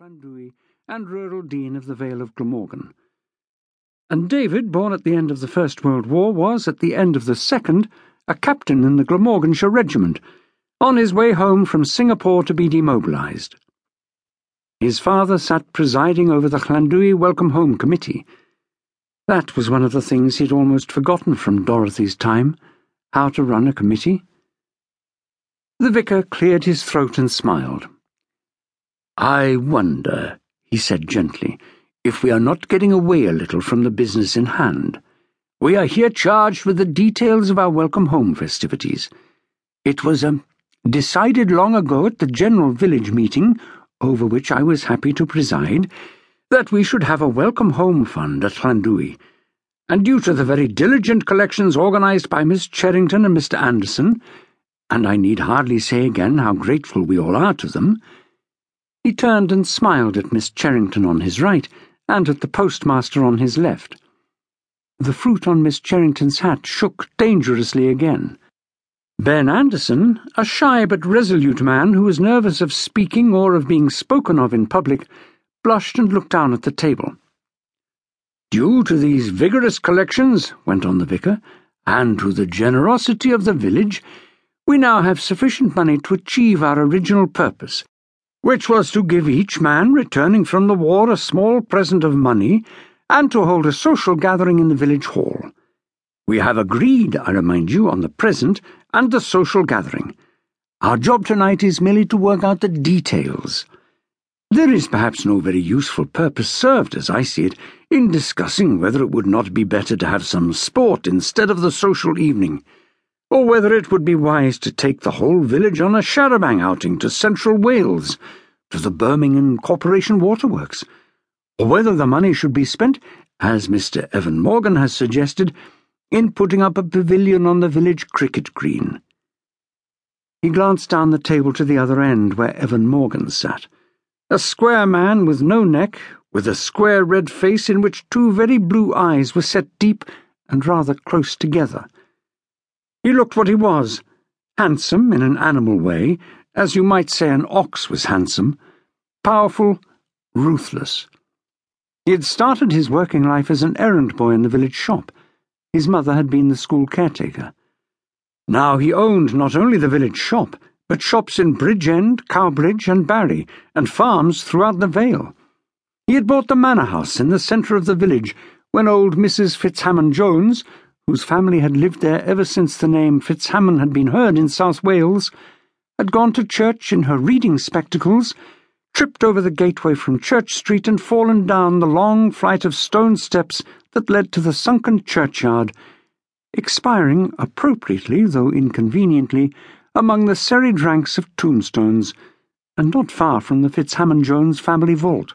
Llanddewi and rural dean of the Vale of Glamorgan. And David, born at the end of the First World War, was, at the end of the Second, a captain in the Glamorganshire Regiment, on his way home from Singapore to be demobilised. His father sat presiding over the Llanddewi Welcome Home Committee. That was one of the things he'd almost forgotten from Dorothy's time how to run a committee. The vicar cleared his throat and smiled. I wonder, he said gently, if we are not getting away a little from the business in hand. We are here charged with the details of our welcome home festivities. It was um, decided long ago at the general village meeting, over which I was happy to preside, that we should have a welcome home fund at Llanddewi, and due to the very diligent collections organised by Miss Cherrington and Mr. Anderson, and I need hardly say again how grateful we all are to them, he turned and smiled at Miss Cherrington on his right and at the postmaster on his left. The fruit on Miss Cherrington's hat shook dangerously again. Ben Anderson, a shy but resolute man who was nervous of speaking or of being spoken of in public, blushed and looked down at the table. Due to these vigorous collections, went on the vicar, and to the generosity of the village, we now have sufficient money to achieve our original purpose which was to give each man returning from the war a small present of money and to hold a social gathering in the village hall. We have agreed, I remind you, on the present and the social gathering. Our job tonight is merely to work out the details. There is perhaps no very useful purpose served, as I see it, in discussing whether it would not be better to have some sport instead of the social evening or whether it would be wise to take the whole village on a char-a-banc outing to central Wales, to the Birmingham Corporation Waterworks, or whether the money should be spent, as Mr. Evan Morgan has suggested, in putting up a pavilion on the village cricket green. He glanced down the table to the other end where Evan Morgan sat, a square man with no neck, with a square red face in which two very blue eyes were set deep and rather close together. He looked what he was handsome in an animal way, as you might say an ox was handsome, powerful, ruthless. He had started his working life as an errand boy in the village shop. His mother had been the school caretaker. Now he owned not only the village shop, but shops in Bridgend, Cowbridge, and Barry, and farms throughout the Vale. He had bought the manor house in the centre of the village when old Mrs. Fitzhammond Jones, whose family had lived there ever since the name Fitzhammond had been heard in South Wales, had gone to church in her reading spectacles, tripped over the gateway from Church Street, and fallen down the long flight of stone steps that led to the sunken churchyard, expiring appropriately, though inconveniently, among the serried ranks of tombstones, and not far from the Fitzhammond Jones family vault.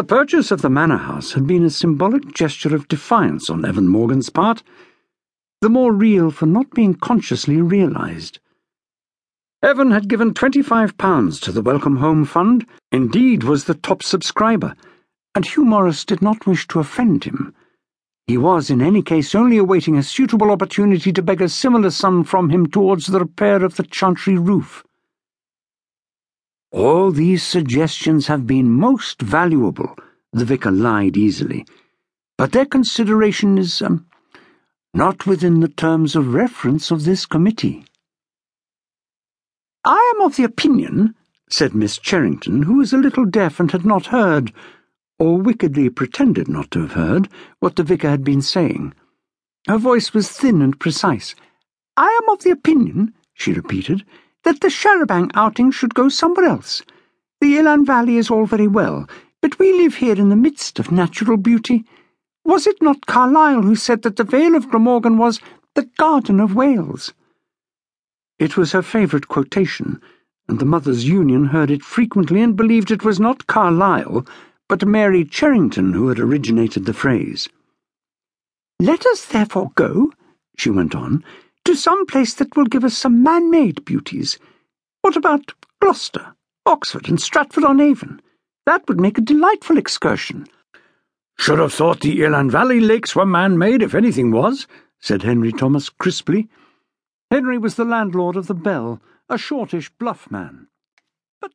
The purchase of the manor house had been a symbolic gesture of defiance on Evan Morgan's part, the more real for not being consciously realised. Evan had given £25 to the Welcome Home Fund, indeed was the top subscriber, and Hugh Morris did not wish to offend him. He was, in any case, only awaiting a suitable opportunity to beg a similar sum from him towards the repair of the chantry roof. All these suggestions have been most valuable, the vicar lied easily, but their consideration is um, not within the terms of reference of this committee. I am of the opinion, said Miss Cherrington, who was a little deaf and had not heard, or wickedly pretended not to have heard, what the vicar had been saying. Her voice was thin and precise. I am of the opinion, she repeated, that the char-a-banc outing should go somewhere else. The Elan Valley is all very well, but we live here in the midst of natural beauty. Was it not Carlyle who said that the Vale of Glamorgan was the Garden of Wales? It was her favourite quotation, and the Mothers' Union heard it frequently and believed it was not Carlyle, but Mary Cherrington who had originated the phrase. Let us therefore go, she went on, to some place that will give us some man-made beauties. What about Gloucester, Oxford, and Stratford-on-Avon? That would make a delightful excursion. Should have thought the Elan Valley lakes were man-made, if anything was, said Henry Thomas crisply. Henry was the landlord of the Bell, a shortish, bluff man. But